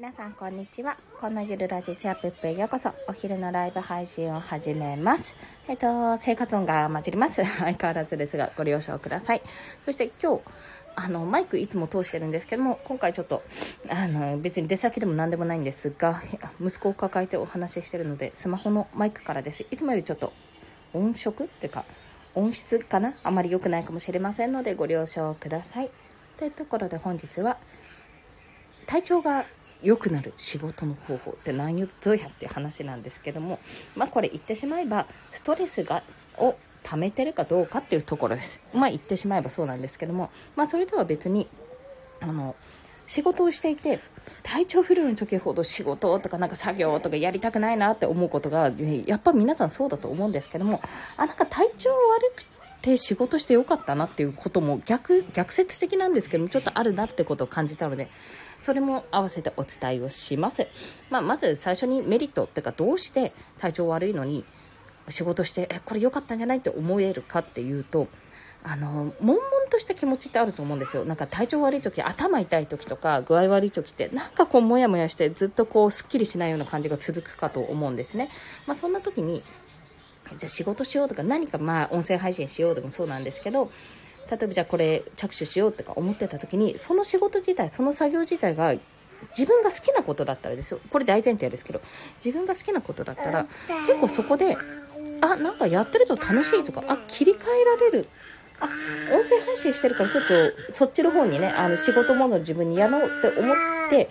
皆さんこんにちは。このゆるラジチアップップへようこそ。お昼のライブ配信を始めます。えっと、生活音が混じります。相変わらずですが、ご了承ください。そして今日、あの、マイクいつも通してるんですけども、今回ちょっと、あの、別に出先でも何でもないんですが、息子を抱えてお話ししてるので、スマホのマイクからです。いつもよりちょっと音色っていうか、音質かなあまり良くないかもしれませんので、ご了承ください。というところで本日は、体調が良くなる仕事の方法って何ぞやっていう話なんですけどもまあこれ言ってしまえばストレスがを溜めてるかどうかっていうところです。まあ言ってしまえばそうなんですけどもまあそれとは別にあの仕事をしていて体調不良の時ほど仕事とかなんか作業とかやりたくないなって思うことがやっぱ皆さんそうだと思うんですけどもあなんか体調悪くて仕事してよかったなっていうことも逆逆説的なんですけどもちょっとあるなってことを感じたのでそれも合わせてお伝えをします。まあ、まず最初にメリットっていうかどうして体調悪いのに仕事してえこれ良かったんじゃないって思えるかっていうとあの悶々とした気持ちってあると思うんですよなんか体調悪い時頭痛い時とか具合悪い時ってなんかこうモヤモヤしてずっとこうすっきりしないような感じが続くかと思うんですね、まあ、そんな時にじゃあ仕事しようとか何かまあ音声配信しようでもそうなんですけど例えばじゃあこれ着手しようとか思ってた時にその仕事自体その作業自体が自分が好きなことだったらですよ。これ大前提ですけど自分が好きなことだったら結構そこであなんかやってると楽しいとかあ切り替えられる。あ音声配信してるからちょっとそっちの方にねあの仕事もの自分にやろうって思って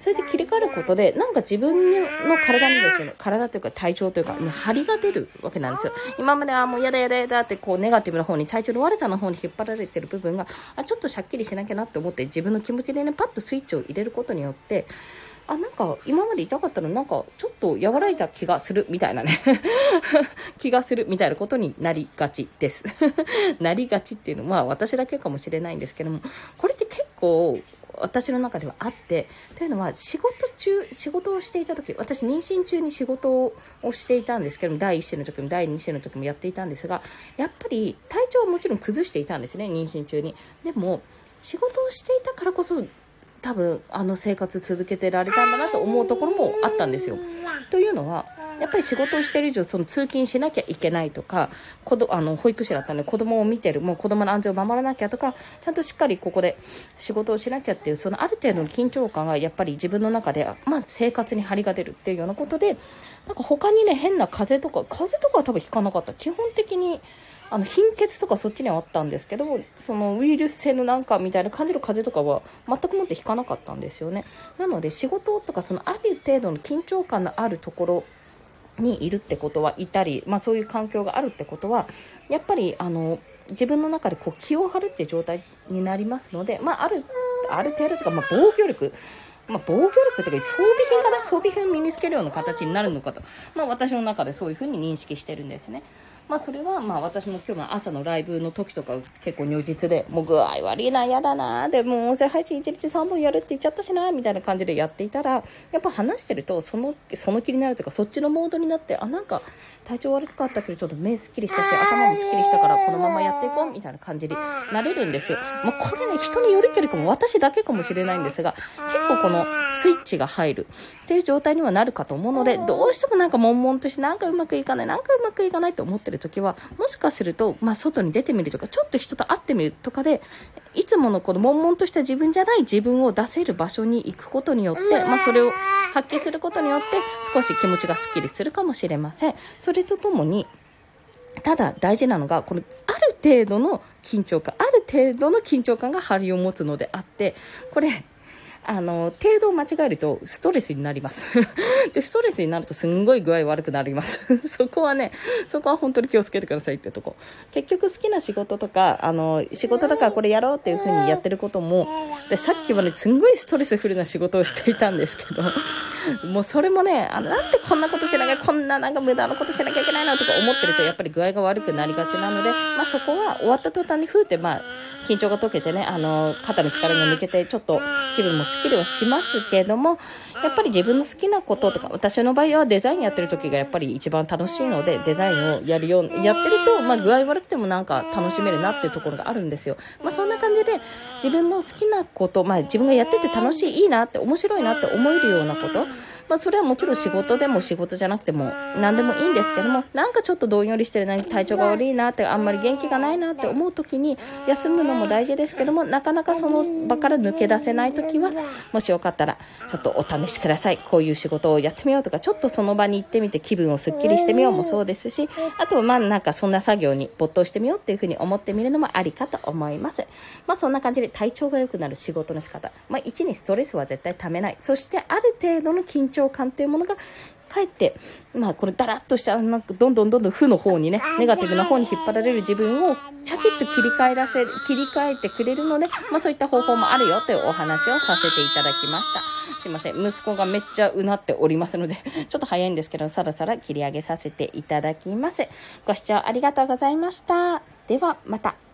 それで切り替えることで、なんか自分の体にですね、体というか体調というか、張りが出るわけなんですよ。今まではもうやだやだやだってこうネガティブな方に、体調の悪さの方に引っ張られてる部分が、あ、ちょっとしゃっきりしなきゃなって思って自分の気持ちでね、パッとスイッチを入れることによって、あ、なんか今まで痛かったのなんかちょっと和らいだ気がするみたいなね 気がするみたいなことになりがちです なりがちっていうのは私だけかもしれないんですけども、これって結構私の中ではあってというのは仕事中仕事をしていた時私妊娠中に仕事をしていたんですけども第1子の時も第2子の時もやっていたんですがやっぱり体調をもちろん崩していたんですね妊娠中に。でも仕事をしていたからこそ多分あの生活続けてられたんだなと思うところもあったんですよ。というのはやっぱり仕事をしてる以上その通勤しなきゃいけないとか子どあの保育士だったので子供を見てるもう子供の安全を守らなきゃとかちゃんとしっかりここで仕事をしなきゃっていうそのある程度の緊張感がやっぱり自分の中で、まあ、生活に張りが出るっていうようなことでなんか他にね変な風邪とか風邪とかは多分ひかなかった。基本的にあの貧血とかそっちにはあったんですけどそのウイルス性のなんかみたいな感じの風邪とかは全くもって引かなかったんですよね。なので仕事とかそのある程度の緊張感のあるところにいるってことはいたり、まあ、そういう環境があるってことはやっぱりあの自分の中でこう気を張るっていう状態になりますので、まあ、あるある程度とか、まあ、防御力。まあ、防御力というか装備品かな？装備品を身につけるような形になるのかと、まあ、私の中でそういうふうに認識してるんですね。まあ、それはまあ私も今日の朝のライブの時とか結構如実でもう具合悪いな嫌だなでもう音声配信1日3本やるって言っちゃったしなみたいな感じでやっていたらやっぱ話してるとそのその気になるというかそっちのモードになってあなんか体調悪かったけどちょっと目すっきりしたし頭もすっきりしたからこのままやっていこうみたいな感じになれるんですよ、まあ、これね人によるけれども私だけかもしれないんですが結構このスイッチが入るっていう状態にはなるかと思うのでどうしてもなんか悶々としてなんかうまくいかないなんかうまくいかないと思ってる時はもしかすると、まあ、外に出てみるとかちょっと人と会ってみるとかでいつものこの悶々とした自分じゃない自分を出せる場所に行くことによって、まあ、それを発揮することによって少し気持ちがすっきりするかもしれません。それとともにただ大事なのがこのある程度の緊張感ある程度の緊張感が張りを持つのであってこれあの、程度を間違えるとストレスになります。で、ストレスになるとすんごい具合悪くなります。そこはね、そこは本当に気をつけてくださいってとこ。結局好きな仕事とか、あの、仕事だからこれやろうっていう風にやってることも、で、さっきまで、すんごいストレスフルな仕事をしていたんですけど、もうそれもね、あ、なんでこんなことしなきゃ、こんななんか無駄なことしなきゃいけないのとか思ってると、やっぱり具合が悪くなりがちなので、まあそこは終わった途端にふーって、まあ、緊張が解けてね、あの、肩の力が抜けて、ちょっと気分もスッキリはしますけども、やっぱり自分の好きなこととか、私の場合はデザインやってる時がやっぱり一番楽しいので、デザインをやるよう、やってると、まあ具合悪くてもなんか楽しめるなっていうところがあるんですよ。まあそんな感じで、自分の好きなこと、まあ自分がやってて楽しい、いいなって、面白いなって思えるようなこと、まあ、それはもちろん仕事でも仕事じゃなくても何でもいいんですけどもなんかちょっとどんよりしてるな体調が悪いなってあんまり元気がないなって思う時に休むのも大事ですけどもなかなかその場から抜け出せない時はもしよかったらちょっとお試しください。こういう仕事をやってみようとかちょっとその場に行ってみて気分をすっきりしてみようもそうですしあとはまあなんかそんな作業に没頭してみようっていうふうに思ってみるのもありかと思います。まあそんな感じで体調が良くなる仕事の仕方。まあ1にストレスは絶対ためない。そしてある程度の緊張感というものがかえって、まあこれだらっとした、なんかどんどんどんどん負の方にね、ネガティブな方に引っ張られる自分を、チャキッと切り替えらせ、切り替えてくれるので、まあそういった方法もあるよというお話をさせていただきました。すいません。息子がめっちゃうなっておりますので、ちょっと早いんですけど、さらさら切り上げさせていただきます。ご視聴ありがとうございました。では、また。